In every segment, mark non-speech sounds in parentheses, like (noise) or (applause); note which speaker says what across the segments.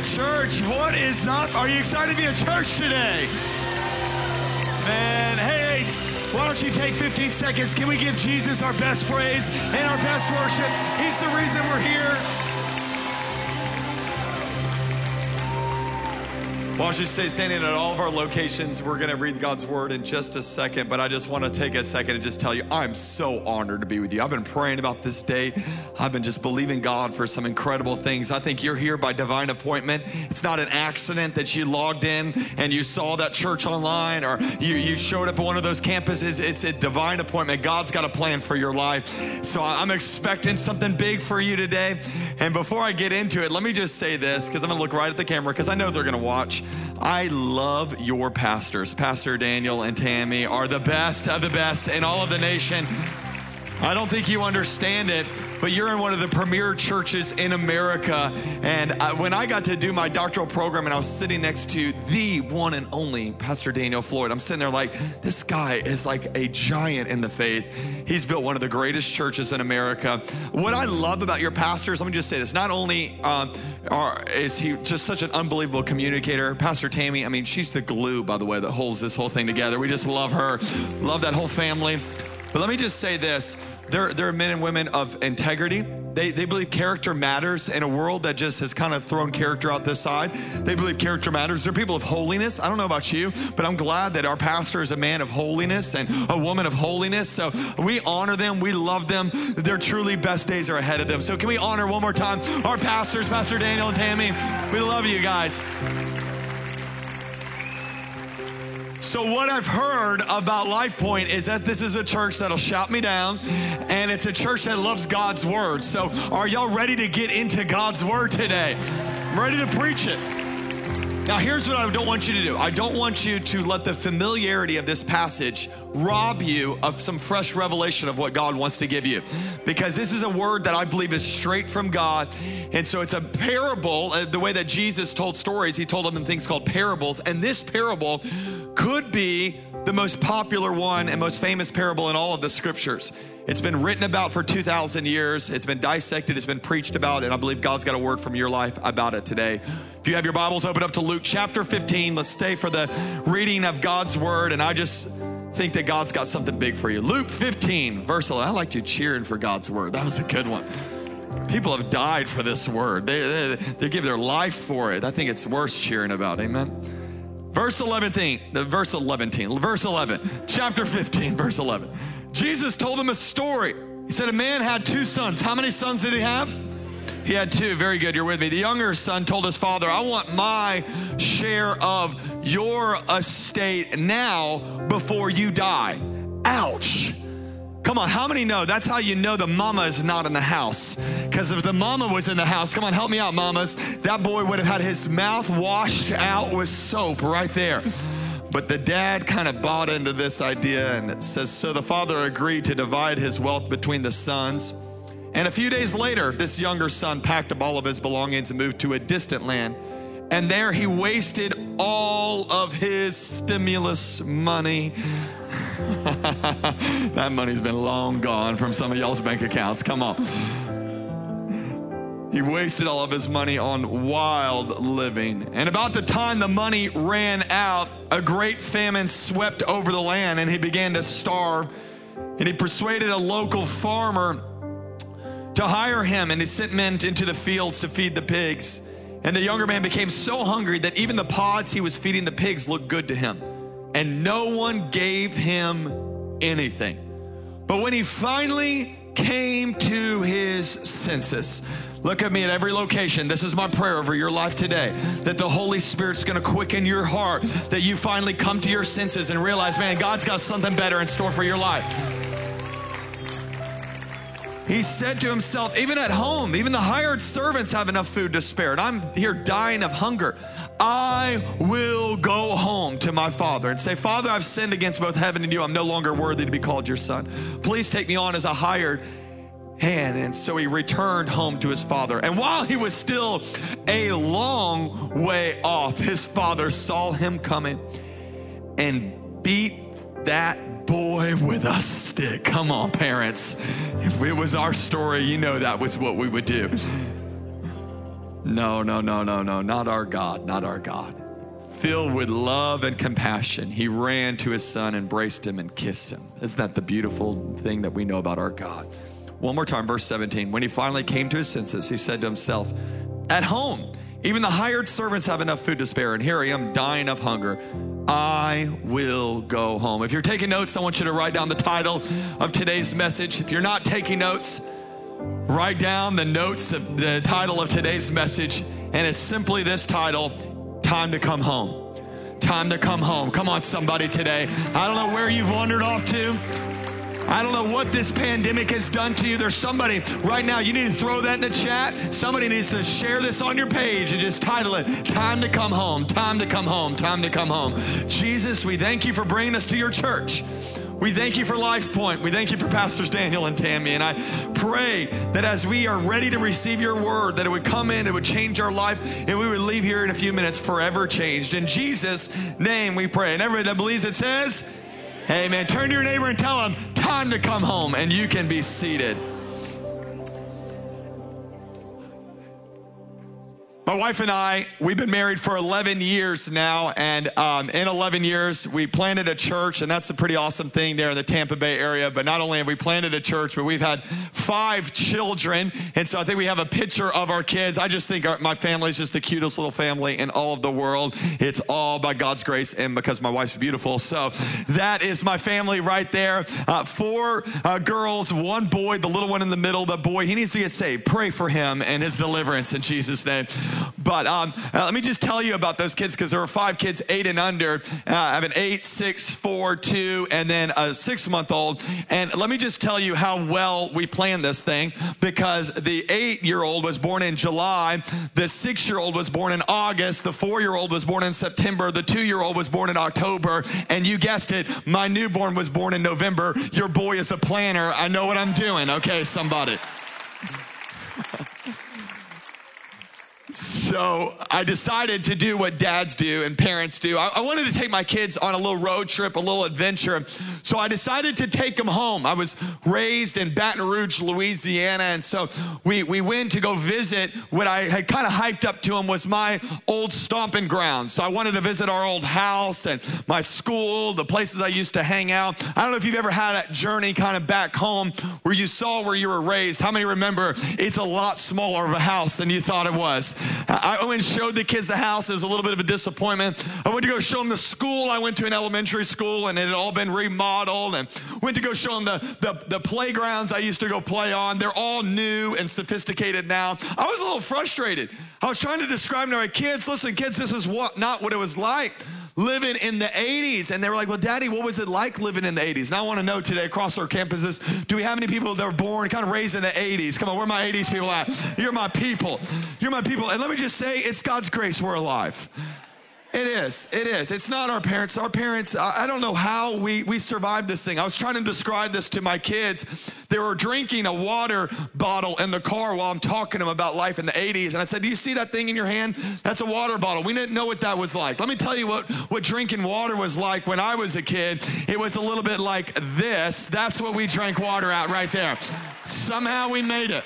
Speaker 1: Church. What is up? Are you excited to be in church today? Man, hey, why don't you take 15 seconds? Can we give Jesus our best praise and our best worship? He's the reason we're here. Why don't you stay standing at all of our locations? We're going to read God's word in just a second, but I just want to take a second and just tell you I'm so honored to be with you. I've been praying about this day. I've been just believing God for some incredible things. I think you're here by divine appointment. It's not an accident that you logged in and you saw that church online or you, you showed up at one of those campuses. It's a divine appointment. God's got a plan for your life. So I'm expecting something big for you today. And before I get into it, let me just say this because I'm going to look right at the camera because I know they're going to watch. I love your pastors. Pastor Daniel and Tammy are the best of the best in all of the nation. I don't think you understand it, but you're in one of the premier churches in America. And I, when I got to do my doctoral program and I was sitting next to the one and only Pastor Daniel Floyd, I'm sitting there like, this guy is like a giant in the faith. He's built one of the greatest churches in America. What I love about your pastors, let me just say this, not only um, are, is he just such an unbelievable communicator, Pastor Tammy, I mean, she's the glue, by the way, that holds this whole thing together. We just love her, love that whole family. But let me just say this they're, they're men and women of integrity. They, they believe character matters in a world that just has kind of thrown character out this side. They believe character matters. They're people of holiness. I don't know about you, but I'm glad that our pastor is a man of holiness and a woman of holiness. So we honor them. We love them. Their truly best days are ahead of them. So can we honor one more time our pastors, Pastor Daniel and Tammy? We love you guys. So, what I've heard about Life Point is that this is a church that'll shout me down, and it's a church that loves God's word. So, are y'all ready to get into God's word today? I'm ready to preach it. Now, here's what I don't want you to do I don't want you to let the familiarity of this passage rob you of some fresh revelation of what God wants to give you. Because this is a word that I believe is straight from God. And so it's a parable. Uh, the way that Jesus told stories, he told them in things called parables. And this parable could be the most popular one and most famous parable in all of the scriptures. It's been written about for 2,000 years. It's been dissected, it's been preached about, and I believe God's got a word from your life about it today. If you have your Bibles, open up to Luke chapter 15. Let's stay for the reading of God's word. And I just think that God's got something big for you. Luke 15, verse 11. I like you cheering for God's word. That was a good one. People have died for this word, they, they, they give their life for it. I think it's worth cheering about. Amen. Verse 11, the verse 11, verse 11, chapter 15, verse 11. Jesus told them a story. He said, A man had two sons. How many sons did he have? He had two. Very good. You're with me. The younger son told his father, I want my share of your estate now before you die. Ouch. Come on, how many know that's how you know the mama is not in the house? Because if the mama was in the house, come on, help me out, mamas, that boy would have had his mouth washed out with soap right there. But the dad kind of bought into this idea, and it says So the father agreed to divide his wealth between the sons. And a few days later, this younger son packed up all of his belongings and moved to a distant land. And there he wasted all of his stimulus money. (laughs) that money's been long gone from some of y'all's bank accounts. Come on. He wasted all of his money on wild living. And about the time the money ran out, a great famine swept over the land and he began to starve. And he persuaded a local farmer to hire him and he sent men into the fields to feed the pigs. And the younger man became so hungry that even the pods he was feeding the pigs looked good to him. And no one gave him anything. But when he finally came to his senses, Look at me at every location. This is my prayer over your life today that the Holy Spirit's going to quicken your heart, that you finally come to your senses and realize, man, God's got something better in store for your life. He said to himself, even at home, even the hired servants have enough food to spare, and I'm here dying of hunger. I will go home to my father and say, Father, I've sinned against both heaven and you. I'm no longer worthy to be called your son. Please take me on as a hired hand. And so he returned home to his father. And while he was still a long way off, his father saw him coming and beat that boy with a stick. Come on, parents. If it was our story, you know that was what we would do. No, no, no, no, no, not our God, not our God. Filled with love and compassion, he ran to his son, embraced him, and kissed him. Isn't that the beautiful thing that we know about our God? One more time, verse 17. When he finally came to his senses, he said to himself, At home, even the hired servants have enough food to spare, and here I am dying of hunger. I will go home. If you're taking notes, I want you to write down the title of today's message. If you're not taking notes, write down the notes of the title of today's message, and it's simply this title Time to Come Home. Time to come home. Come on, somebody today. I don't know where you've wandered off to. I don't know what this pandemic has done to you. There's somebody right now, you need to throw that in the chat. Somebody needs to share this on your page and just title it Time to Come Home, Time to Come Home, Time to Come Home. Jesus, we thank you for bringing us to your church. We thank you for Life Point. We thank you for Pastors Daniel and Tammy. And I pray that as we are ready to receive your word, that it would come in, it would change our life, and we would leave here in a few minutes forever changed. In Jesus' name we pray. And everybody that believes it says, Amen. Turn to your neighbor and tell them, time to come home, and you can be seated. My wife and I, we've been married for 11 years now, and um, in 11 years, we planted a church, and that's a pretty awesome thing there in the Tampa Bay area. But not only have we planted a church, but we've had five children, and so I think we have a picture of our kids. I just think our, my family is just the cutest little family in all of the world. It's all by God's grace and because my wife's beautiful. So that is my family right there. Uh, four uh, girls, one boy, the little one in the middle. The boy, he needs to get saved. Pray for him and his deliverance in Jesus' name. But um, uh, let me just tell you about those kids because there were five kids, eight and under. Uh, I have an eight, six, four, two, and then a six month old. And let me just tell you how well we planned this thing because the eight year old was born in July, the six year old was born in August, the four year old was born in September, the two year old was born in October, and you guessed it, my newborn was born in November. Your boy is a planner. I know what I'm doing. Okay, somebody. So I decided to do what dads do and parents do. I, I, wanted to take my kids on a little road trip, a little adventure. So I decided to take them home. I was raised in Baton Rouge, Louisiana. And so we, we went to go visit what I had kind of hyped up to them was my old stomping ground. So I wanted to visit our old house and my school, the places I used to hang out. I don't know if you've ever had that journey kind of back home where you saw where you were raised. How many remember it's a lot smaller of a house than you thought it was? I went and showed the kids the house. It was a little bit of a disappointment. I went to go show them the school. I went to an elementary school and it had all been remodeled and went to go show them the, the, the playgrounds I used to go play on. They're all new and sophisticated now. I was a little frustrated. I was trying to describe to my kids, listen, kids, this is what, not what it was like living in the 80s. And they were like, Well, Daddy, what was it like living in the 80s? And I want to know today across our campuses do we have any people that were born, kind of raised in the 80s? Come on, where my 80s people at? You're my people. You're my people. And let me just say, it's God's grace we're alive. It is. It is. It's not our parents. Our parents, I don't know how we, we survived this thing. I was trying to describe this to my kids. They were drinking a water bottle in the car while I'm talking to them about life in the 80s. And I said, Do you see that thing in your hand? That's a water bottle. We didn't know what that was like. Let me tell you what, what drinking water was like when I was a kid. It was a little bit like this. That's what we drank water out right there. Somehow we made it.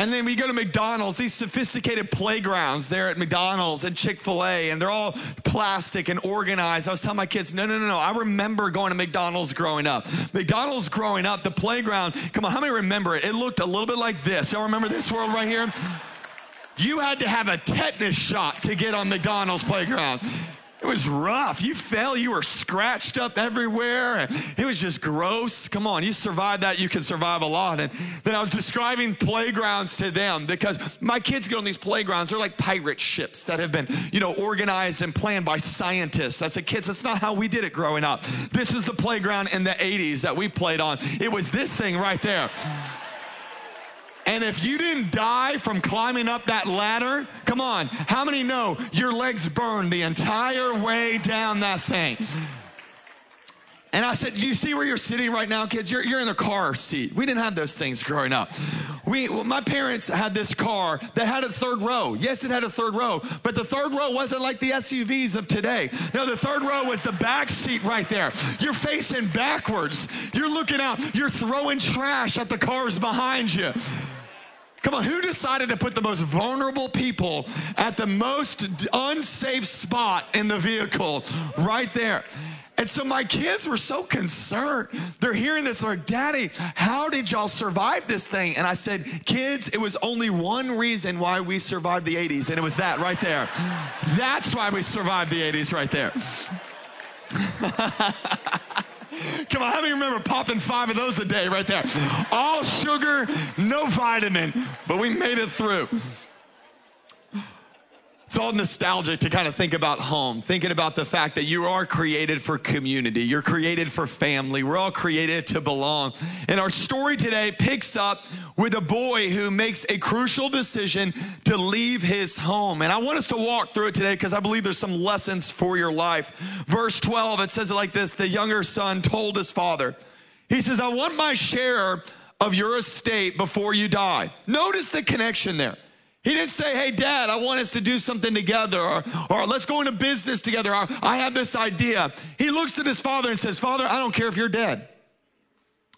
Speaker 1: And then we go to McDonald's, these sophisticated playgrounds there at McDonald's and Chick fil A, and they're all plastic and organized. I was telling my kids, no, no, no, no. I remember going to McDonald's growing up. McDonald's growing up, the playground, come on, how many remember it? It looked a little bit like this. Y'all remember this world right here? You had to have a tetanus shot to get on McDonald's playground. It was rough. You fell, you were scratched up everywhere. It was just gross. Come on, you survived that, you can survive a lot. And then I was describing playgrounds to them because my kids go on these playgrounds. They're like pirate ships that have been, you know, organized and planned by scientists. I said, kids, that's not how we did it growing up. This is the playground in the 80s that we played on. It was this thing right there. And if you didn't die from climbing up that ladder, come on, how many know your legs burned the entire way down that thing? And I said, Do you see where you're sitting right now, kids? You're, you're in a car seat. We didn't have those things growing up. We, well, my parents had this car that had a third row. Yes, it had a third row, but the third row wasn't like the SUVs of today. No, the third row was the back seat right there. You're facing backwards. You're looking out. You're throwing trash at the cars behind you. Come on, who decided to put the most vulnerable people at the most unsafe spot in the vehicle right there? And so my kids were so concerned. They're hearing this, they're like, Daddy, how did y'all survive this thing? And I said, Kids, it was only one reason why we survived the 80s, and it was that right there. That's why we survived the 80s right there. (laughs) Come on, how many remember popping five of those a day right there? All sugar, no vitamin, but we made it through. It's all nostalgic to kind of think about home, thinking about the fact that you are created for community. You're created for family. We're all created to belong. And our story today picks up with a boy who makes a crucial decision to leave his home. And I want us to walk through it today because I believe there's some lessons for your life. Verse 12, it says it like this The younger son told his father, He says, I want my share of your estate before you die. Notice the connection there. He didn't say, Hey, dad, I want us to do something together, or, or let's go into business together. Or, I have this idea. He looks at his father and says, Father, I don't care if you're dead.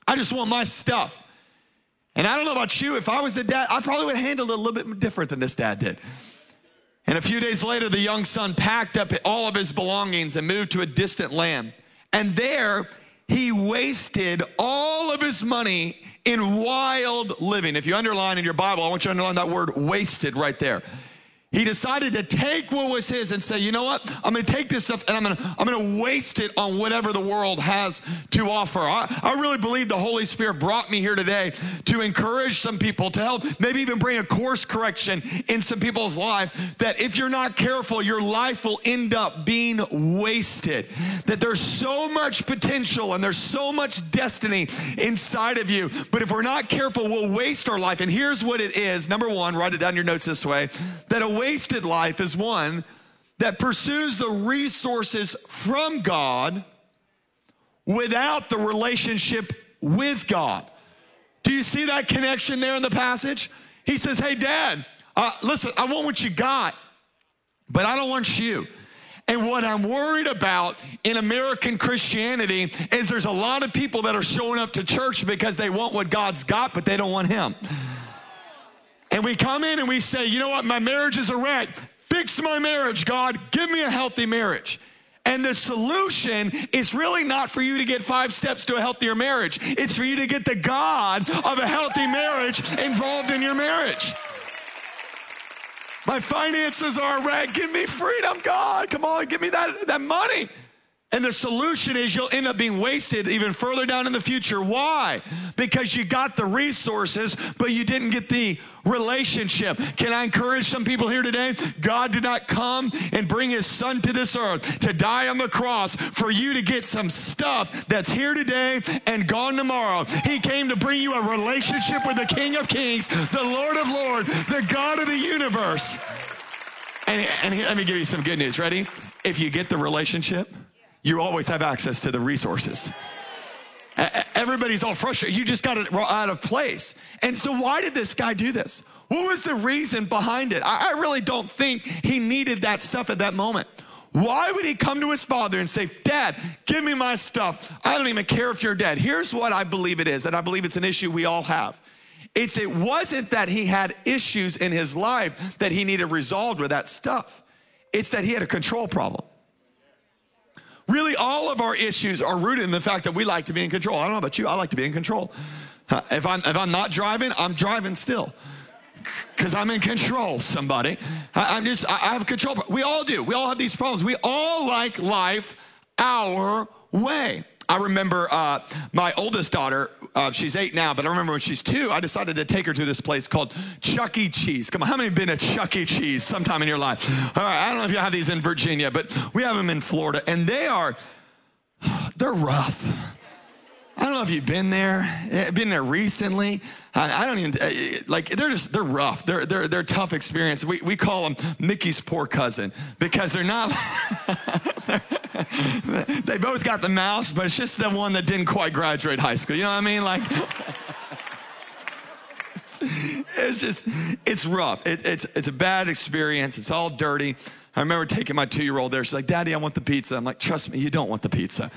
Speaker 1: I just want my stuff. And I don't know about you, if I was the dad, I probably would handle it a little bit different than this dad did. And a few days later, the young son packed up all of his belongings and moved to a distant land. And there, he wasted all of his money in wild living. If you underline in your Bible, I want you to underline that word wasted right there. He decided to take what was his and say, you know what? I'm going to take this stuff and I'm going to, I'm going to waste it on whatever the world has to offer. I, I really believe the Holy Spirit brought me here today to encourage some people, to help maybe even bring a course correction in some people's life that if you're not careful, your life will end up being wasted. That there's so much potential and there's so much destiny inside of you. But if we're not careful, we'll waste our life. And here's what it is. Number one, write it down your notes this way, that a wasted life is one that pursues the resources from God without the relationship with God. Do you see that connection there in the passage? He says, Hey, dad, uh, listen, I want what you got, but I don't want you. And what I'm worried about in American Christianity is there's a lot of people that are showing up to church because they want what God's got, but they don't want Him. And we come in and we say, you know what, my marriage is a wreck. Fix my marriage, God. Give me a healthy marriage. And the solution is really not for you to get five steps to a healthier marriage. It's for you to get the God of a healthy marriage involved in your marriage. My finances are a wreck. Give me freedom, God. Come on, give me that, that money. And the solution is you'll end up being wasted even further down in the future. Why? Because you got the resources, but you didn't get the relationship. Can I encourage some people here today? God did not come and bring his son to this earth to die on the cross for you to get some stuff that's here today and gone tomorrow. He came to bring you a relationship with the King of Kings, the Lord of Lords, the God of the universe. And, and let me give you some good news. Ready? If you get the relationship, you always have access to the resources. Everybody's all frustrated. You just got it out of place. And so, why did this guy do this? What was the reason behind it? I really don't think he needed that stuff at that moment. Why would he come to his father and say, Dad, give me my stuff? I don't even care if you're dead. Here's what I believe it is, and I believe it's an issue we all have. It's it wasn't that he had issues in his life that he needed resolved with that stuff. It's that he had a control problem. Really, all of our issues are rooted in the fact that we like to be in control. I don't know about you, I like to be in control. If I'm, if I'm not driving, I'm driving still because I'm in control, somebody. I, am just, I have control. We all do. We all have these problems. We all like life our way. I remember uh, my oldest daughter, uh, she's eight now, but I remember when she's two, I decided to take her to this place called Chuck E. Cheese. Come on, how many have been to Chuck E. Cheese sometime in your life? All right, I don't know if you have these in Virginia, but we have them in Florida, and they are, (sighs) they're rough. I don't know if you've been there, eh, been there recently. I, don't even eh, like. They're just they're rough. They're they're they're tough experience. We we call them Mickey's poor cousin because they're not. (laughs) (laughs) they both got the mouse, but it's just the one that didn't quite graduate high school. You know what I mean? Like. (laughs) it's just, it's rough. It, it's, it's a bad experience. It's all dirty. I remember taking my two-year-old there. She's like, "Daddy, I want the pizza." I'm like, "Trust me, you don't want the pizza.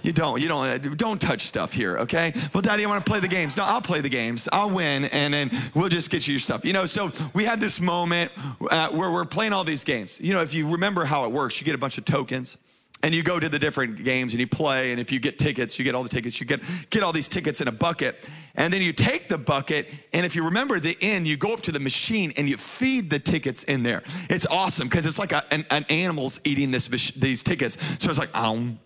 Speaker 1: You don't. You don't. Don't touch stuff here, okay?" Well, Daddy, I want to play the games. No, I'll play the games. I'll win, and then we'll just get you your stuff. You know. So we had this moment uh, where we're playing all these games. You know, if you remember how it works, you get a bunch of tokens and you go to the different games and you play and if you get tickets you get all the tickets you get get all these tickets in a bucket and then you take the bucket and if you remember the end you go up to the machine and you feed the tickets in there it's awesome because it's like a, an, an, animal's eating this these tickets so it's like um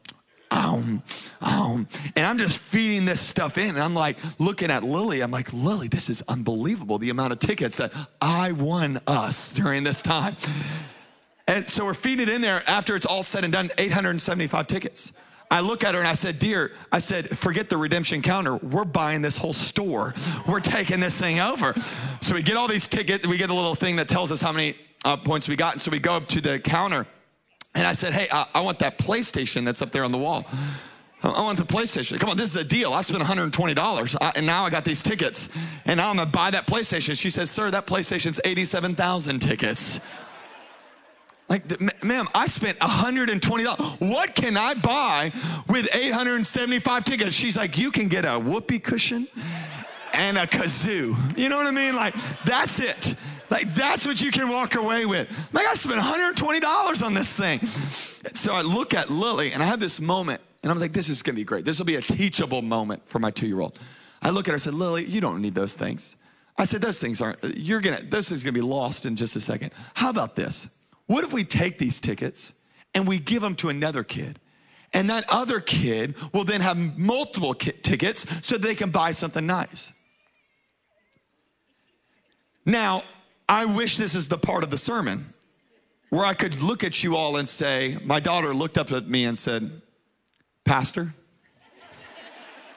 Speaker 1: um, um, and I'm just feeding this stuff in. And I'm like looking at Lily. I'm like, Lily, this is unbelievable. The amount of tickets that I won us during this time. And so we're feeding it in there after it's all said and done, 875 tickets. I look at her and I said, Dear, I said, forget the redemption counter. We're buying this whole store. We're taking this thing over. So we get all these tickets. We get a little thing that tells us how many uh, points we got. And so we go up to the counter and I said, Hey, I, I want that PlayStation that's up there on the wall. I want the PlayStation. Come on, this is a deal. I spent $120 I, and now I got these tickets. And now I'm gonna buy that PlayStation. She says, Sir, that PlayStation's 87,000 tickets. Like, ma'am, I spent $120. What can I buy with 875 tickets? She's like, you can get a whoopee cushion and a kazoo. You know what I mean? Like, that's it. Like, that's what you can walk away with. Like, I spent $120 on this thing. So I look at Lily and I have this moment, and I'm like, this is gonna be great. This will be a teachable moment for my two year old. I look at her and I said, Lily, you don't need those things. I said, those things aren't, you're gonna, this is gonna be lost in just a second. How about this? What if we take these tickets and we give them to another kid? And that other kid will then have multiple tickets so they can buy something nice. Now, I wish this is the part of the sermon where I could look at you all and say, My daughter looked up at me and said, Pastor,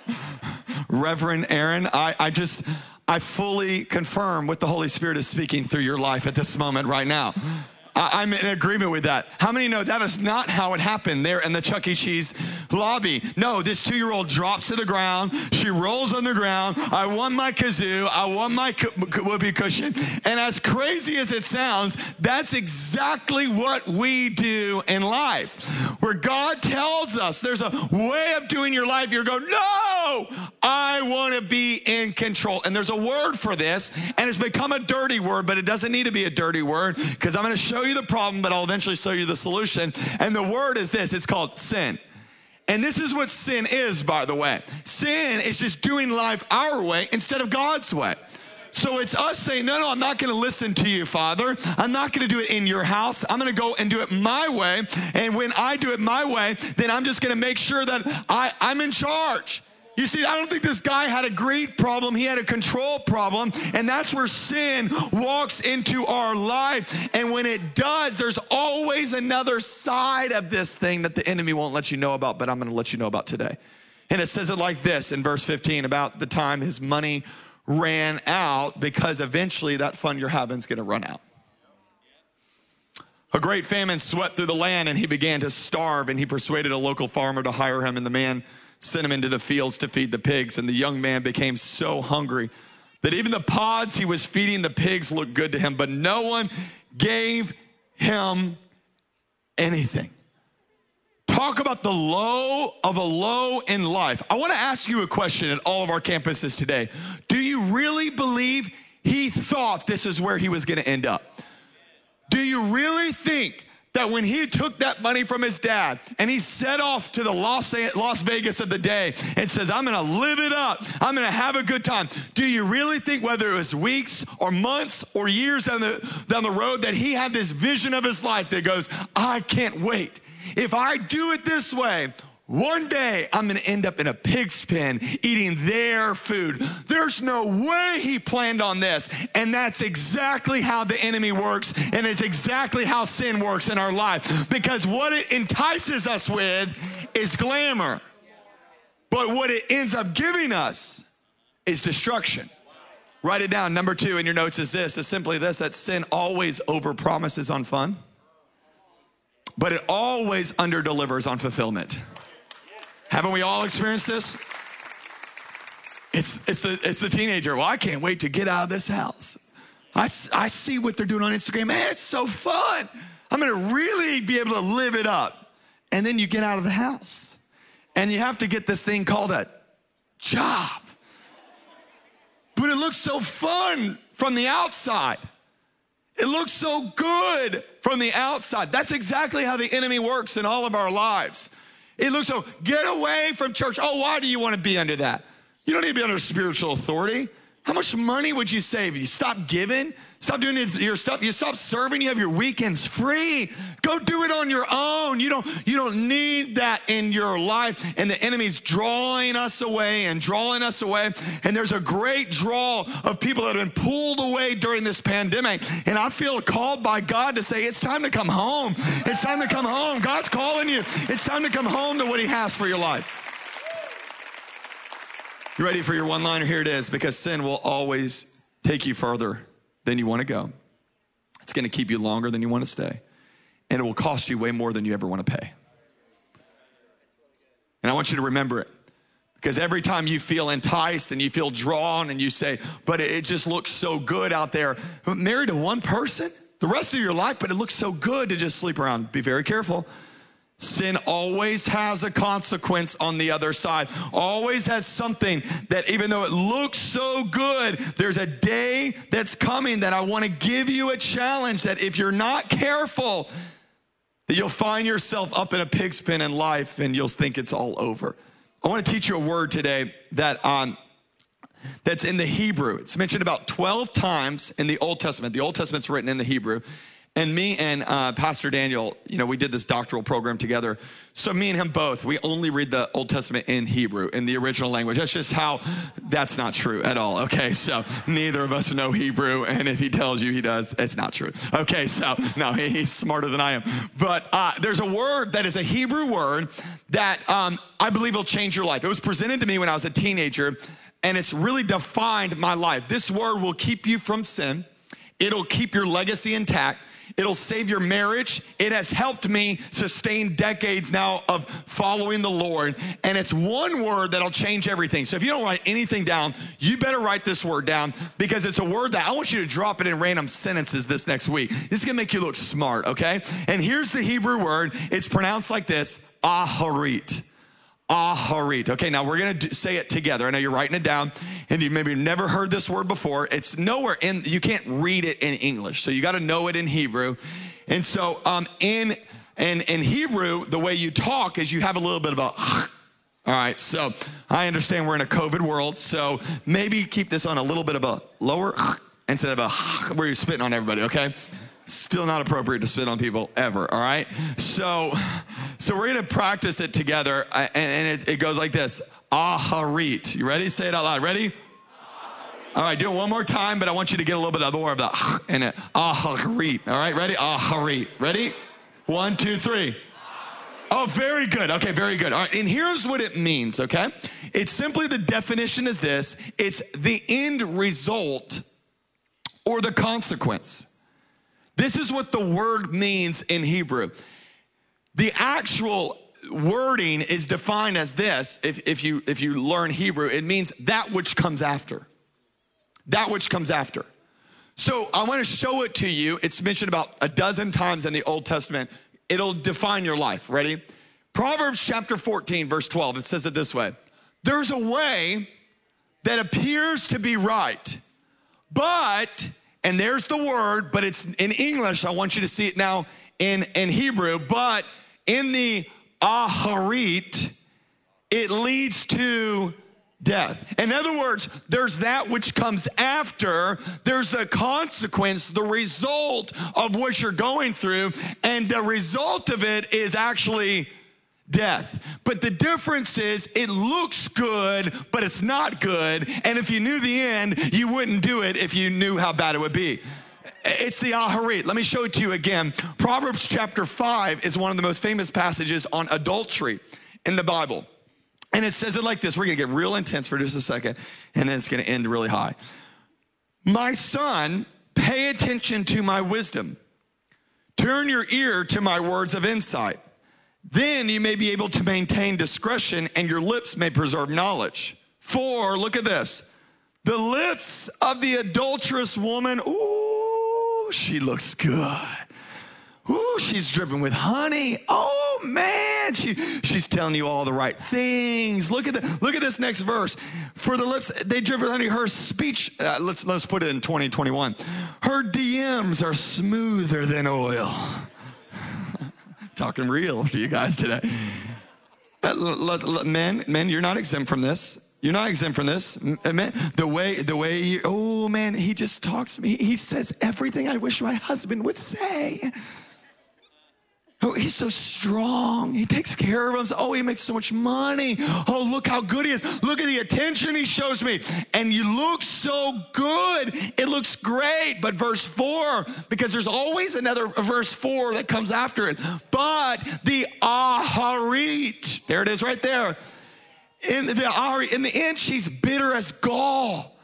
Speaker 1: (laughs) Reverend Aaron, I, I just, I fully confirm what the Holy Spirit is speaking through your life at this moment right now. I'm in agreement with that. How many know that is not how it happened there in the Chuck E. Cheese lobby? No, this two year old drops to the ground. She rolls on the ground. I want my kazoo. I want my whoopee cushion. And as crazy as it sounds, that's exactly what we do in life. Where God tells us there's a way of doing your life, you're going, no, I want to be in control. And there's a word for this, and it's become a dirty word, but it doesn't need to be a dirty word because I'm going to show you the problem, but I'll eventually show you the solution. And the word is this it's called sin. And this is what sin is, by the way. Sin is just doing life our way instead of God's way. So it's us saying, no, no, I'm not going to listen to you, Father. I'm not going to do it in your house. I'm going to go and do it my way. And when I do it my way, then I'm just going to make sure that I, I'm in charge. You see, I don't think this guy had a greed problem. He had a control problem. And that's where sin walks into our life. And when it does, there's always another side of this thing that the enemy won't let you know about, but I'm going to let you know about today. And it says it like this in verse 15 about the time his money ran out because eventually that fund you're having is going to run out. A great famine swept through the land and he began to starve and he persuaded a local farmer to hire him and the man sent him into the fields to feed the pigs. And the young man became so hungry that even the pods he was feeding the pigs looked good to him, but no one gave him anything. Talk about the low of a low in life. I want to ask you a question at all of our campuses today. Do you really believe he thought this is where he was going to end up? Do you really think that when he took that money from his dad and he set off to the Las, Las Vegas of the day and says, I'm gonna live it up, I'm gonna have a good time. Do you really think, whether it was weeks or months or years down the, down the road, that he had this vision of his life that goes, I can't wait? If I do it this way, one day I'm going to end up in a pig's pen eating their food. There's no way he planned on this. And that's exactly how the enemy works. And it's exactly how sin works in our life. Because what it entices us with is glamour. But what it ends up giving us is destruction. Write it down. Number two in your notes is this is simply this that sin always over promises on fun, but it always under delivers on fulfillment. Haven't we all experienced this? It's, it's, the, it's the teenager. Well, I can't wait to get out of this house. I, I see what they're doing on Instagram. Man, it's so fun. I'm going to really be able to live it up. And then you get out of the house and you have to get this thing called a job. But it looks so fun from the outside. It looks so good from the outside. That's exactly how the enemy works in all of our lives. It looks so, get away from church. Oh, why do you want to be under that? You don't need to be under spiritual authority. How much money would you save if you stop giving? Stop doing your stuff. You stop serving. You have your weekends free. Go do it on your own. You don't, you don't need that in your life. And the enemy's drawing us away and drawing us away. And there's a great draw of people that have been pulled away during this pandemic. And I feel called by God to say, it's time to come home. It's time to come home. God's calling you. It's time to come home to what He has for your life. You ready for your one liner? Here it is because sin will always take you further than you want to go. It's going to keep you longer than you want to stay. And it will cost you way more than you ever want to pay. And I want you to remember it. Because every time you feel enticed and you feel drawn and you say, but it just looks so good out there, married to one person the rest of your life, but it looks so good to just sleep around. Be very careful. Sin always has a consequence on the other side, always has something that even though it looks so good, there's a day that's coming that I want to give you a challenge that if you're not careful, that you'll find yourself up in a pig's pen in life and you'll think it's all over. I want to teach you a word today that um, that's in the Hebrew. It's mentioned about 12 times in the Old Testament. The Old Testament's written in the Hebrew. And me and uh, Pastor Daniel, you know, we did this doctoral program together. So me and him both, we only read the Old Testament in Hebrew, in the original language. That's just how, that's not true at all. Okay, so neither of us know Hebrew, and if he tells you he does, it's not true. Okay, so no, he's smarter than I am. But uh, there's a word that is a Hebrew word that um, I believe will change your life. It was presented to me when I was a teenager, and it's really defined my life. This word will keep you from sin. It'll keep your legacy intact. It'll save your marriage. It has helped me sustain decades now of following the Lord. And it's one word that'll change everything. So if you don't write anything down, you better write this word down because it's a word that I want you to drop it in random sentences this next week. This is to make you look smart, okay? And here's the Hebrew word. It's pronounced like this, aharit. Aharit. Okay, now we're going to say it together. I know you're writing it down and you maybe never heard this word before. It's nowhere in, you can't read it in English. So you got to know it in Hebrew. And so um, in, in, in Hebrew, the way you talk is you have a little bit of a, all right, so I understand we're in a COVID world. So maybe keep this on a little bit of a lower instead of a where you're spitting on everybody, okay? Still not appropriate to spit on people ever, all right? So, so we're gonna practice it together, uh, and, and it, it, goes like this Aharit. You ready? Say it out loud. Ready? All right, do it one more time, but I want you to get a little bit more of the in it. Aharit. All right, ready? Aharit. Ready? One, two, three. Oh, very good. Okay, very good. All right, and here's what it means, okay? It's simply the definition is this it's the end result or the consequence. This is what the word means in Hebrew. The actual wording is defined as this if, if, you, if you learn Hebrew, it means that which comes after. That which comes after. So I want to show it to you. It's mentioned about a dozen times in the Old Testament. It'll define your life. Ready? Proverbs chapter 14, verse 12, it says it this way There's a way that appears to be right, but and there's the word, but it's in English. I want you to see it now in, in Hebrew. But in the aharit, it leads to death. In other words, there's that which comes after, there's the consequence, the result of what you're going through, and the result of it is actually death. But the difference is it looks good, but it's not good. And if you knew the end, you wouldn't do it if you knew how bad it would be. It's the Aharit. Let me show it to you again. Proverbs chapter 5 is one of the most famous passages on adultery in the Bible. And it says it like this. We're going to get real intense for just a second, and then it's going to end really high. My son, pay attention to my wisdom. Turn your ear to my words of insight. Then you may be able to maintain discretion and your lips may preserve knowledge. For, look at this. The lips of the adulterous woman, ooh, she looks good. Ooh, she's dripping with honey. Oh man, she, she's telling you all the right things. Look at the, look at this next verse. For the lips, they drip with honey. Her speech, uh, let's let's put it in 2021. Her DMs are smoother than oil. Talking real to you guys today. Uh, men, men, you're not exempt from this. You're not exempt from this. Man, the way, the way, you, oh man, he just talks to me. He says everything I wish my husband would say. Oh, he's so strong. He takes care of us. Oh, he makes so much money. Oh, look how good he is. Look at the attention he shows me. And you look so good. It looks great. But verse four, because there's always another verse four that comes after it. But the aharit, there it is right there. In the in the end, she's bitter as gall.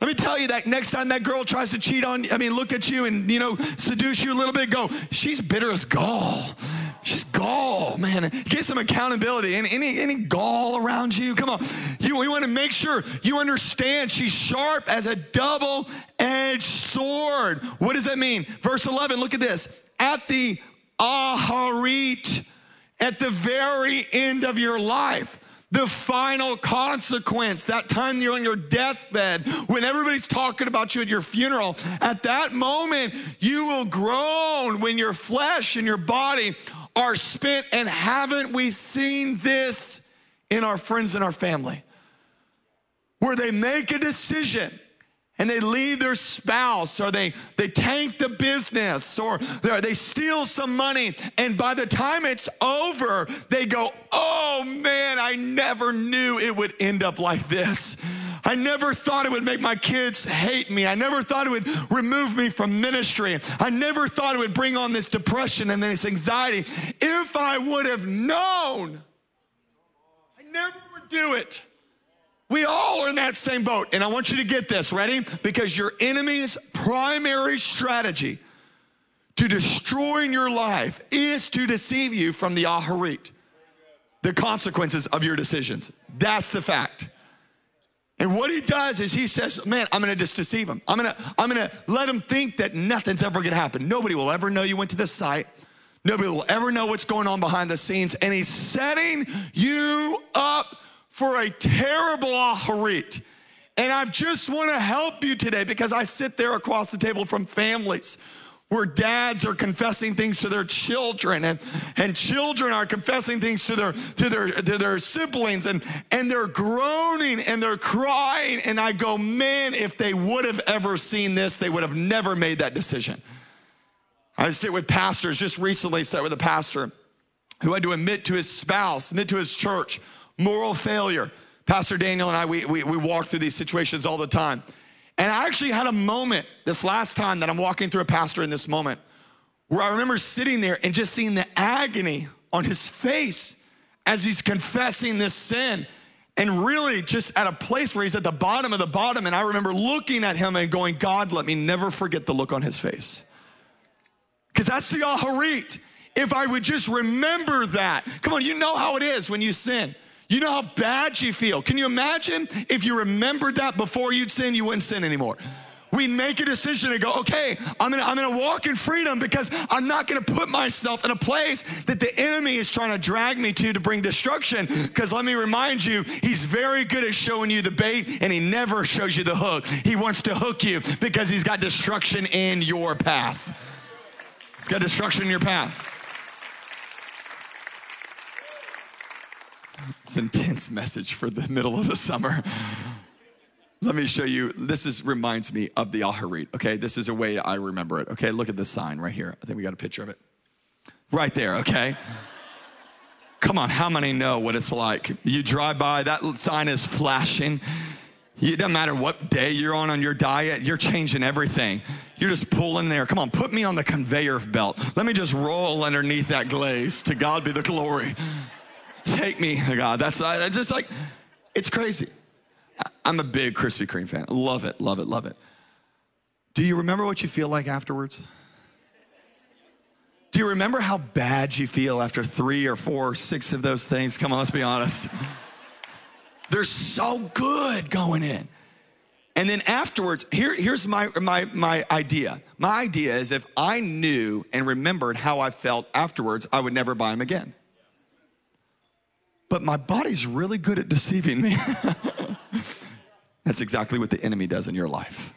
Speaker 1: Let me tell you that next time that girl tries to cheat on you, I mean, look at you and, you know, seduce you a little bit, go, she's bitter as gall. She's gall, man. Get some accountability. Any, any, any gall around you? Come on. You, we want to make sure you understand she's sharp as a double edged sword. What does that mean? Verse 11, look at this. At the aharit, at the very end of your life, the final consequence, that time you're on your deathbed, when everybody's talking about you at your funeral, at that moment, you will groan when your flesh and your body are spent. And haven't we seen this in our friends and our family? Where they make a decision and they leave their spouse or they, they tank the business or they steal some money. And by the time it's over, they go, Oh man, I never knew it would end up like this. I never thought it would make my kids hate me. I never thought it would remove me from ministry. I never thought it would bring on this depression and this anxiety. If I would have known, I never would do it. We all are in that same boat. And I want you to get this, ready? Because your enemy's primary strategy to destroying your life is to deceive you from the aharit, the consequences of your decisions. That's the fact. And what he does is he says, Man, I'm gonna just deceive him. I'm gonna, I'm gonna let him think that nothing's ever gonna happen. Nobody will ever know you went to this site. Nobody will ever know what's going on behind the scenes. And he's setting you up for a terrible aharit. And I just want to help you today because I sit there across the table from families where dads are confessing things to their children and, and children are confessing things to their to their to their siblings and and they're groaning and they're crying and I go man if they would have ever seen this they would have never made that decision. I sit with pastors just recently sat with a pastor who had to admit to his spouse, admit to his church moral failure. Pastor Daniel and I, we, we, we walk through these situations all the time. And I actually had a moment this last time that I'm walking through a pastor in this moment where I remember sitting there and just seeing the agony on his face as he's confessing this sin and really just at a place where he's at the bottom of the bottom. And I remember looking at him and going, God, let me never forget the look on his face. Because that's the aharit. If I would just remember that. Come on, you know how it is when you sin. You know how bad you feel. Can you imagine if you remembered that before you'd sin, you wouldn't sin anymore? we make a decision and go, okay, I'm gonna, I'm gonna walk in freedom because I'm not gonna put myself in a place that the enemy is trying to drag me to to bring destruction. Because let me remind you, he's very good at showing you the bait and he never shows you the hook. He wants to hook you because he's got destruction in your path. He's got destruction in your path. It's an intense message for the middle of the summer. Let me show you. This is reminds me of the Aharit. Okay, this is a way I remember it. Okay, look at this sign right here. I think we got a picture of it. Right there. Okay. Come on, how many know what it's like? You drive by, that sign is flashing. It doesn't matter what day you're on on your diet, you're changing everything. You're just pulling there. Come on, put me on the conveyor belt. Let me just roll underneath that glaze. To God be the glory. Take me, oh God. That's I, just like, it's crazy. I'm a big Krispy Kreme fan. Love it, love it, love it. Do you remember what you feel like afterwards? Do you remember how bad you feel after three or four or six of those things? Come on, let's be honest. They're so good going in. And then afterwards, here, here's my, my, my idea. My idea is if I knew and remembered how I felt afterwards, I would never buy them again. But my body's really good at deceiving me. (laughs) That's exactly what the enemy does in your life.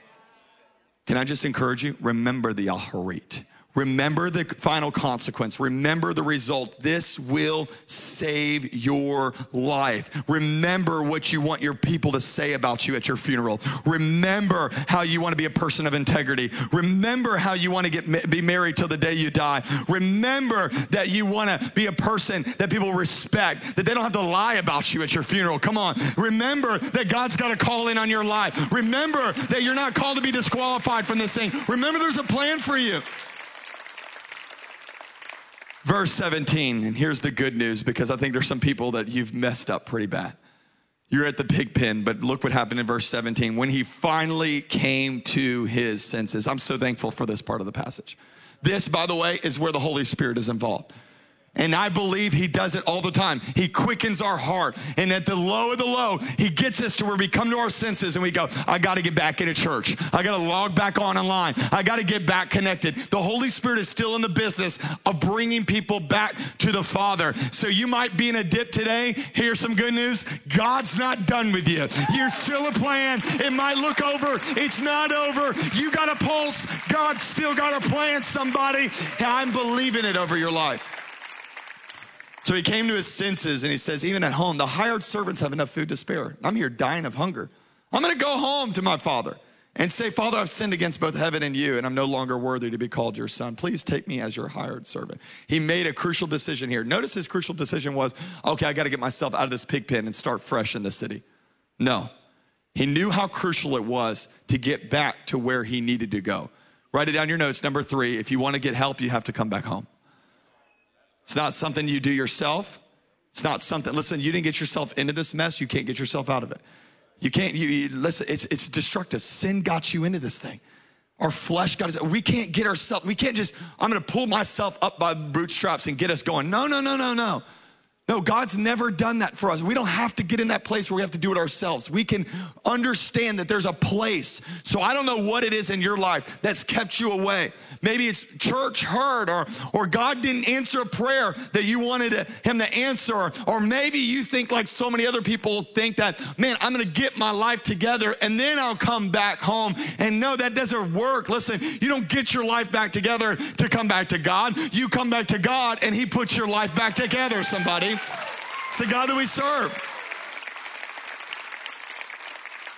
Speaker 1: Can I just encourage you? Remember the Aharit. Remember the final consequence. Remember the result. This will save your life. Remember what you want your people to say about you at your funeral. Remember how you want to be a person of integrity. Remember how you want to get be married till the day you die. Remember that you want to be a person that people respect, that they don't have to lie about you at your funeral. Come on. Remember that God's got a call in on your life. Remember that you're not called to be disqualified from this thing. Remember there's a plan for you. Verse 17, and here's the good news because I think there's some people that you've messed up pretty bad. You're at the pig pen, but look what happened in verse 17. When he finally came to his senses, I'm so thankful for this part of the passage. This, by the way, is where the Holy Spirit is involved. And I believe he does it all the time. He quickens our heart. And at the low of the low, he gets us to where we come to our senses and we go, I got to get back into church. I got to log back on online. I got to get back connected. The Holy Spirit is still in the business of bringing people back to the Father. So you might be in a dip today. Here's some good news God's not done with you. You're still a plan. It might look over, it's not over. You got a pulse. God's still got a plan, somebody. I'm believing it over your life. So he came to his senses and he says, Even at home, the hired servants have enough food to spare. I'm here dying of hunger. I'm going to go home to my father and say, Father, I've sinned against both heaven and you, and I'm no longer worthy to be called your son. Please take me as your hired servant. He made a crucial decision here. Notice his crucial decision was, okay, I got to get myself out of this pig pen and start fresh in the city. No. He knew how crucial it was to get back to where he needed to go. Write it down your notes. Number three, if you want to get help, you have to come back home. It's not something you do yourself. It's not something, listen, you didn't get yourself into this mess, you can't get yourself out of it. You can't, you, you listen, it's, it's destructive. Sin got you into this thing. Our flesh got us, we can't get ourselves, we can't just, I'm gonna pull myself up by bootstraps and get us going. No, no, no, no, no. No, God's never done that for us. We don't have to get in that place where we have to do it ourselves. We can understand that there's a place. So I don't know what it is in your life that's kept you away. Maybe it's church hurt or, or God didn't answer a prayer that you wanted to, him to answer. Or, or maybe you think like so many other people think that, man, I'm going to get my life together and then I'll come back home. And no, that doesn't work. Listen, you don't get your life back together to come back to God. You come back to God and he puts your life back together, somebody. It's the God that we serve.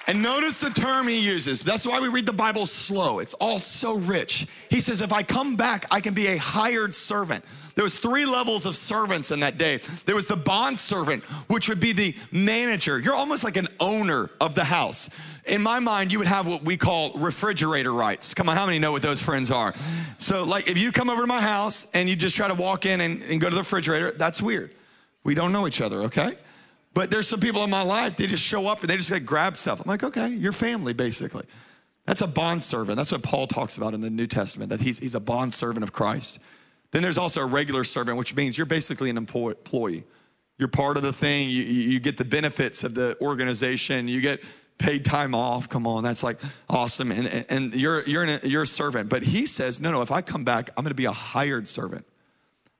Speaker 1: And notice the term he uses. That's why we read the Bible slow. It's all so rich. He says, if I come back, I can be a hired servant. There was three levels of servants in that day. There was the bond servant, which would be the manager. You're almost like an owner of the house. In my mind, you would have what we call refrigerator rights. Come on, how many know what those friends are? So, like, if you come over to my house and you just try to walk in and, and go to the refrigerator, that's weird. We don't know each other, okay? But there's some people in my life, they just show up and they just like grab stuff. I'm like, okay, you're family, basically. That's a bond servant. That's what Paul talks about in the New Testament, that he's, he's a bond servant of Christ. Then there's also a regular servant, which means you're basically an employee. You're part of the thing. You, you get the benefits of the organization. You get paid time off. Come on, that's like awesome. And, and you're, you're, a, you're a servant. But he says, no, no, if I come back, I'm to be a hired servant.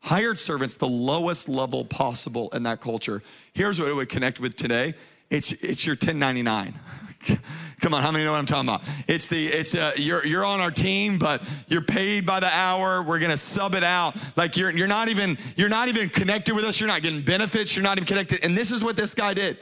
Speaker 1: Hired servants, the lowest level possible in that culture. Here's what it would connect with today. It's, it's your 1099. (laughs) Come on, how many know what I'm talking about? It's the it's uh, you're you're on our team, but you're paid by the hour. We're gonna sub it out. Like you're you're not even you're not even connected with us. You're not getting benefits. You're not even connected. And this is what this guy did.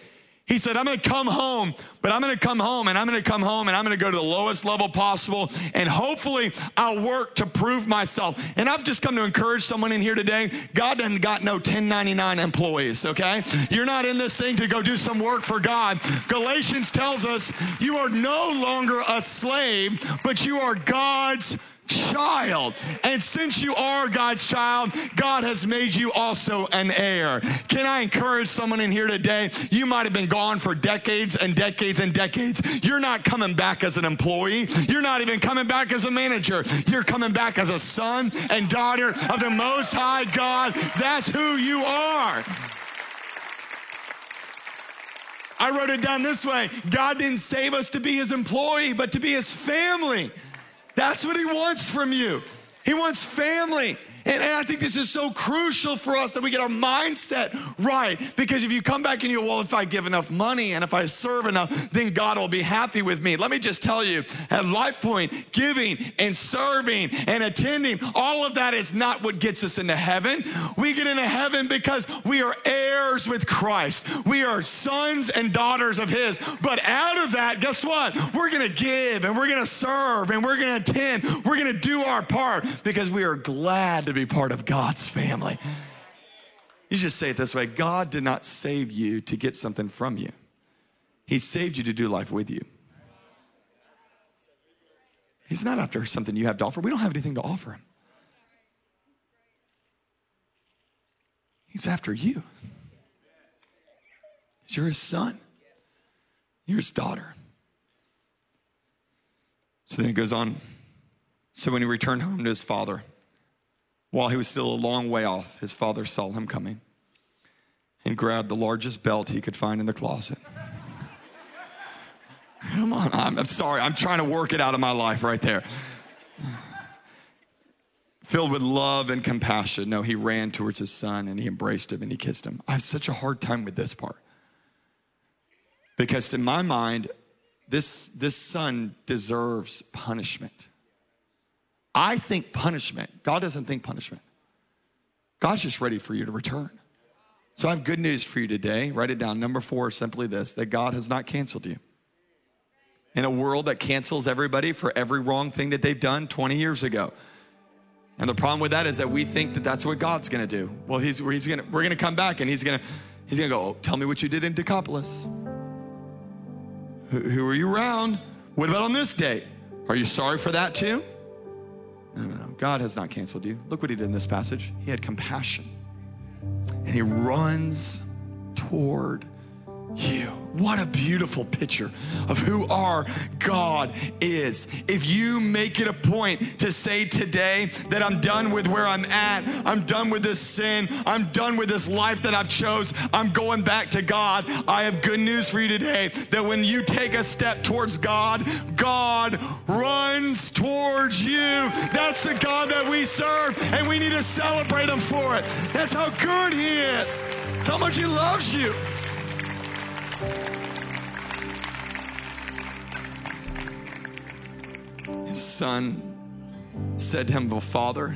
Speaker 1: He said, I'm going to come home, but I'm going to come home and I'm going to come home and I'm going to go to the lowest level possible. And hopefully I'll work to prove myself. And I've just come to encourage someone in here today. God doesn't got no 1099 employees, okay? You're not in this thing to go do some work for God. Galatians tells us you are no longer a slave, but you are God's child. And since you are God's child, God has made you also an heir. Can I encourage someone in here today? You might have been gone for decades and decades and decades. You're not coming back as an employee. You're not even coming back as a manager. You're coming back as a son and daughter of the Most High God. That's who you are. I wrote it down this way God didn't save us to be his employee, but to be his family. That's what he wants from you. He wants family. And, and, I think this is so crucial for us that we get our mindset right. Because if you come back and you, well, if I give enough money and if I serve enough, then God will be happy with me. Let me just tell you at LifePoint, giving and serving and attending, all of that is not what gets us into heaven. We get into heaven because we are heirs with Christ. We are sons and daughters of His. But out of that, guess what? We're going to give and we're going to serve and we're going to attend. We're going to do our part because we are glad be part of God's family. You just say it this way God did not save you to get something from you, He saved you to do life with you. He's not after something you have to offer. We don't have anything to offer Him. He's after you. You're His son, you're His daughter. So then it goes on. So when he returned home to his father, while he was still a long way off, his father saw him coming and grabbed the largest belt he could find in the closet. Come on, I'm, I'm, sorry, I'm trying to work it out of my life right there. Filled with love and compassion, no, he ran towards his son and he embraced him and he kissed him. I have such a hard time with this part. Because in my mind, this, this son deserves punishment. I think punishment. God doesn't think punishment. God's just ready for you to return. So I have good news for you today. Write it down. Number four, is simply this that God has not canceled you. In a world that cancels everybody for every wrong thing that they've done 20 years ago. And the problem with that is that we think that that's what God's going to do. Well, he's, he's gonna, we're going to come back and he's going to he's gonna go, oh, tell me what you did in Decapolis. Who, who are you around? What about on this day? Are you sorry for that too? No, no, no. God has not canceled you. Look what he did in this passage. He had compassion. And he runs toward you. What a beautiful picture of who our God is. If you make it a point to say today that I'm done with where I'm at, I'm done with this sin, I'm done with this life that I've chose, I'm going back to God. I have good news for you today that when you take a step towards God, God runs towards you. That's the God that we serve, and we need to celebrate him for it. That's how good he is. That's how much he loves you. Son said to him, Well, Father,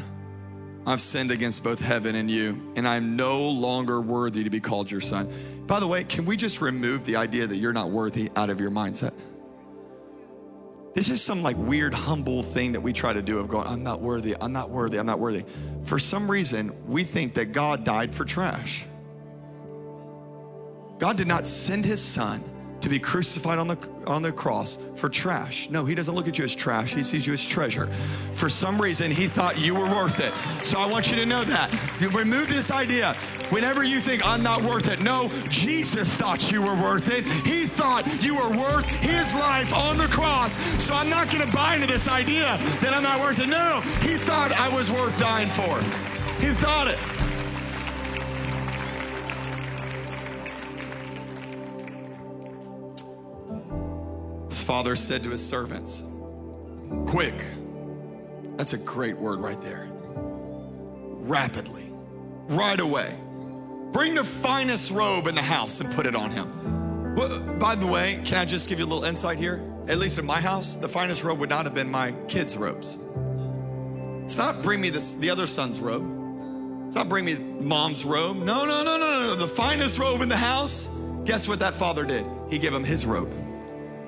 Speaker 1: I've sinned against both heaven and you, and I'm no longer worthy to be called your son. By the way, can we just remove the idea that you're not worthy out of your mindset? This is some like weird, humble thing that we try to do of going, I'm not worthy, I'm not worthy, I'm not worthy. For some reason, we think that God died for trash. God did not send his son to be crucified on the, on the cross for trash. No, he doesn't look at you as trash. He sees you as treasure. For some reason, he thought you were worth it. So I want you to know that. Remove this idea. Whenever you think I'm not worth it, no, Jesus thought you were worth it. He thought you were worth his life on the cross. So I'm not going to buy into this idea that I'm not worth it. No, he thought I was worth dying for. He thought it. Father said to his servants, Quick. That's a great word right there. Rapidly, right away. Bring the finest robe in the house and put it on him. By the way, can I just give you a little insight here? At least in my house, the finest robe would not have been my kids' robes. It's not bring me this, the other son's robe. It's not bring me mom's robe. No, no, no, no, no. The finest robe in the house. Guess what that father did? He gave him his robe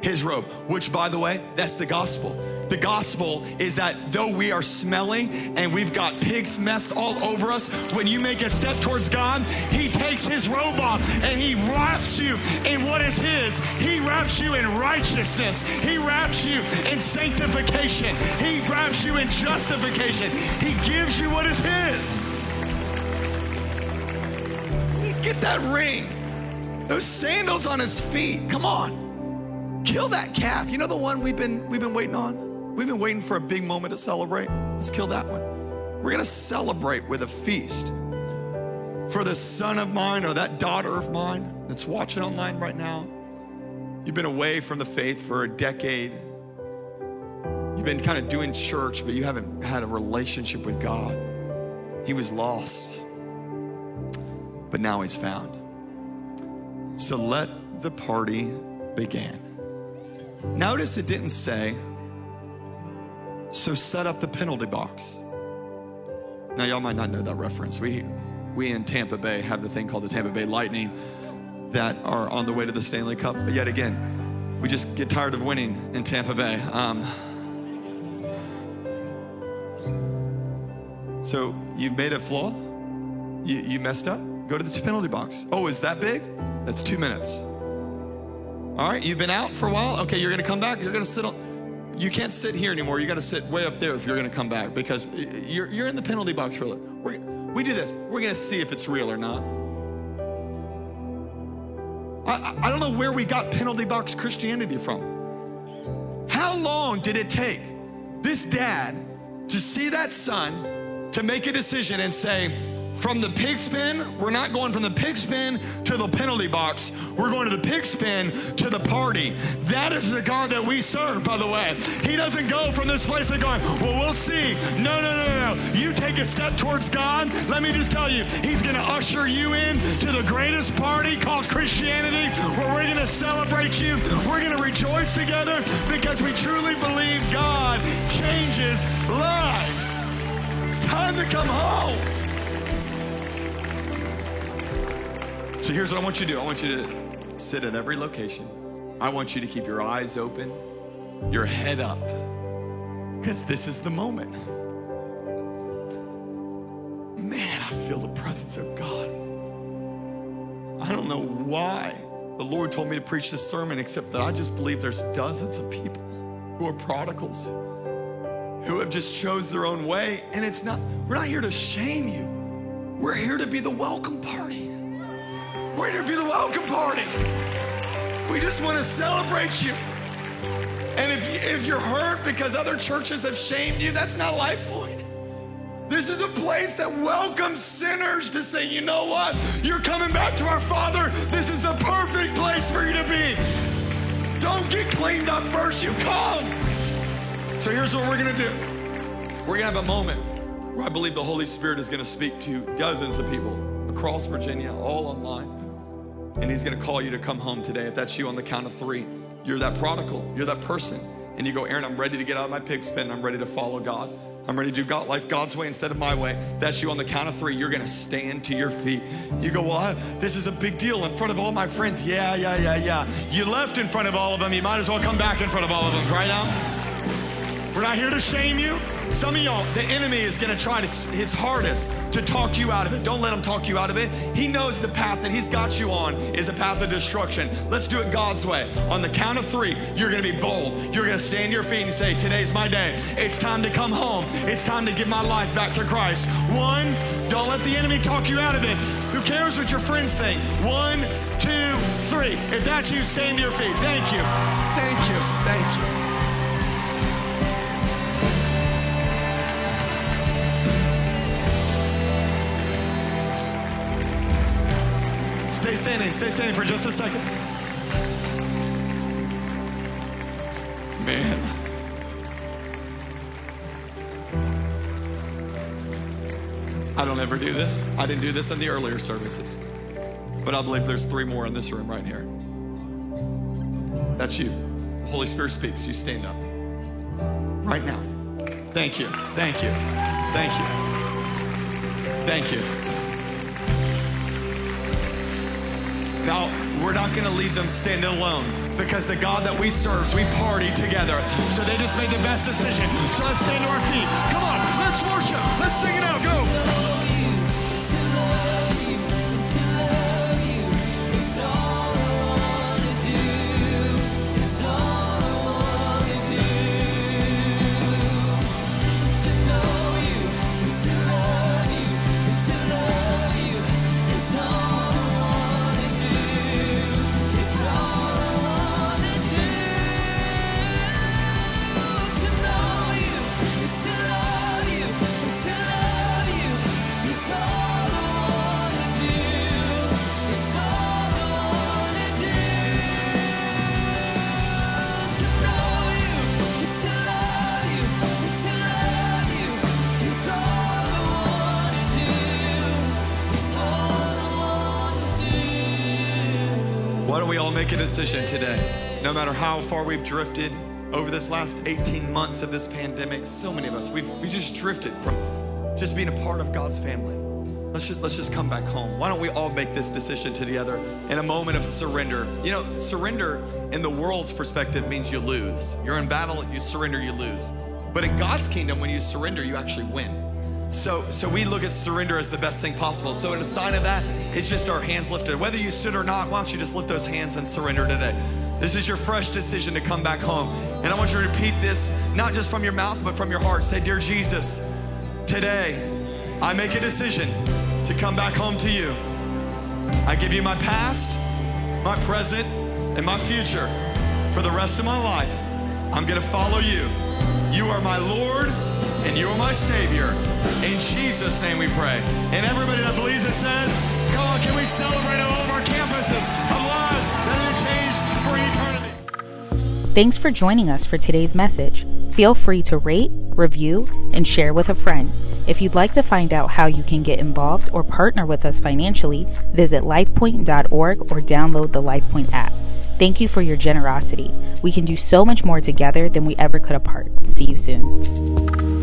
Speaker 1: his robe, which, by the way, that's the gospel. The gospel is that though we are smelling and we've got pig's mess all over us, when you make a step towards God, He takes His robe off and He wraps you in what is His. He wraps you in righteousness. He wraps you in sanctification. He wraps you in justification. He gives you what is His. Get that ring, those sandals on His feet. Come on. Kill that calf. You know the one we've been we've been waiting on? We've been waiting for a big moment to celebrate. Let's kill that one. We're going to celebrate with a feast for the son of mine or that daughter of mine that's watching online right now. You've been away from the faith for a decade. You've been kind of doing church, but you haven't had a relationship with God. He was lost, but now he's found. So let the party begin. Notice it didn't say, so set up the penalty box. Now, y'all might not know that reference. We, we in Tampa Bay have the thing called the Tampa Bay Lightning that are on the way to the Stanley Cup. But yet again, we just get tired of winning in Tampa Bay. Um, so you've made a flaw? You, you messed up? Go to the penalty box. Oh, is that big? That's two minutes. All right, you've been out for a while. Okay, you're going to come back. You're going to sit on. You can't sit here anymore. You got to sit way up there if you're going to come back because you're, you're in the penalty box for it. We're, we do this. We're going to see if it's real or not. I, I don't know where we got penalty box Christianity from. How long did it take this dad to see that son to make a decision and say, from the pig pen, we're not going from the pig pen to the penalty box. We're going to the pig pen to the party. That is the God that we serve, by the way. He doesn't go from this place of going, well, we'll see. No, no, no, no. You take a step towards God. Let me just tell you, He's going to usher you in to the greatest party called Christianity, where we're going to celebrate you. We're going to rejoice together because we truly believe God changes lives. It's time to come home. So here's what I want you to do I want you to sit at every location. I want you to keep your eyes open, your head up, because this is the moment. Man, I feel the presence of God. I don't know why the Lord told me to preach this sermon, except that I just believe there's dozens of people who are prodigals, who have just chose their own way. And it's not, we're not here to shame you. We're here to be the welcome party. We're here to be the welcome party. We just want to celebrate you. And if, you, if you're hurt because other churches have shamed you, that's not Life Point. This is a place that welcomes sinners to say, you know what? You're coming back to our Father. This is the perfect place for you to be. Don't get cleaned up first, you come. So here's what we're going to do we're going to have a moment where I believe the Holy Spirit is going to speak to dozens of people across Virginia, all online. And He's going to call you to come home today. If that's you on the count of three, you're that prodigal, you're that person. And you go, Aaron, I'm ready to get out of my pig's pen. I'm ready to follow God. I'm ready to do God, life God's way instead of my way. That's you on the count of three. You're going to stand to your feet. You go, well, this is a big deal in front of all my friends. Yeah, yeah, yeah, yeah. You left in front of all of them. You might as well come back in front of all of them right now. We're not here to shame you. Some of y'all, the enemy is going to try his hardest to talk you out of it. Don't let him talk you out of it. He knows the path that he's got you on is a path of destruction. Let's do it God's way. On the count of three, you're going to be bold. You're going to stand your feet and say, Today's my day. It's time to come home. It's time to give my life back to Christ. One, don't let the enemy talk you out of it. Who cares what your friends think? One, two, three. If that's you, stand to your feet. Thank you. Thank you. Thank you. Stay standing. Stay standing for just a second. Man. I don't ever do this. I didn't do this in the earlier services. But I believe there's three more in this room right here. That's you. The Holy Spirit speaks. You stand up. Right now. Thank you. Thank you. Thank you. Thank you. Now, we're not going to leave them standing alone because the God that we serve, we party together. So they just made the best decision. So let's stand to our feet. Come on, let's worship. Let's sing it out. Go. Why don't we all make a decision today? No matter how far we've drifted over this last 18 months of this pandemic, so many of us, we've we just drifted from just being a part of God's family. Let's just, let's just come back home. Why don't we all make this decision together in a moment of surrender? You know, surrender in the world's perspective means you lose. You're in battle, you surrender, you lose. But in God's kingdom, when you surrender, you actually win. So, so we look at surrender as the best thing possible. So, in a sign of that, it's just our hands lifted. Whether you stood or not, why don't you just lift those hands and surrender today? This is your fresh decision to come back home. And I want you to repeat this, not just from your mouth, but from your heart. Say, Dear Jesus, today I make a decision to come back home to you. I give you my past, my present, and my future for the rest of my life. I'm going to follow you. You are my Lord and you are my Savior. In Jesus' name we pray. And everybody that believes it says, come on, can we celebrate all of our campuses of lives that are changed for eternity?
Speaker 2: Thanks for joining us for today's message. Feel free to rate, review, and share with a friend. If you'd like to find out how you can get involved or partner with us financially, visit lifepoint.org or download the LifePoint app. Thank you for your generosity. We can do so much more together than we ever could apart. See you soon.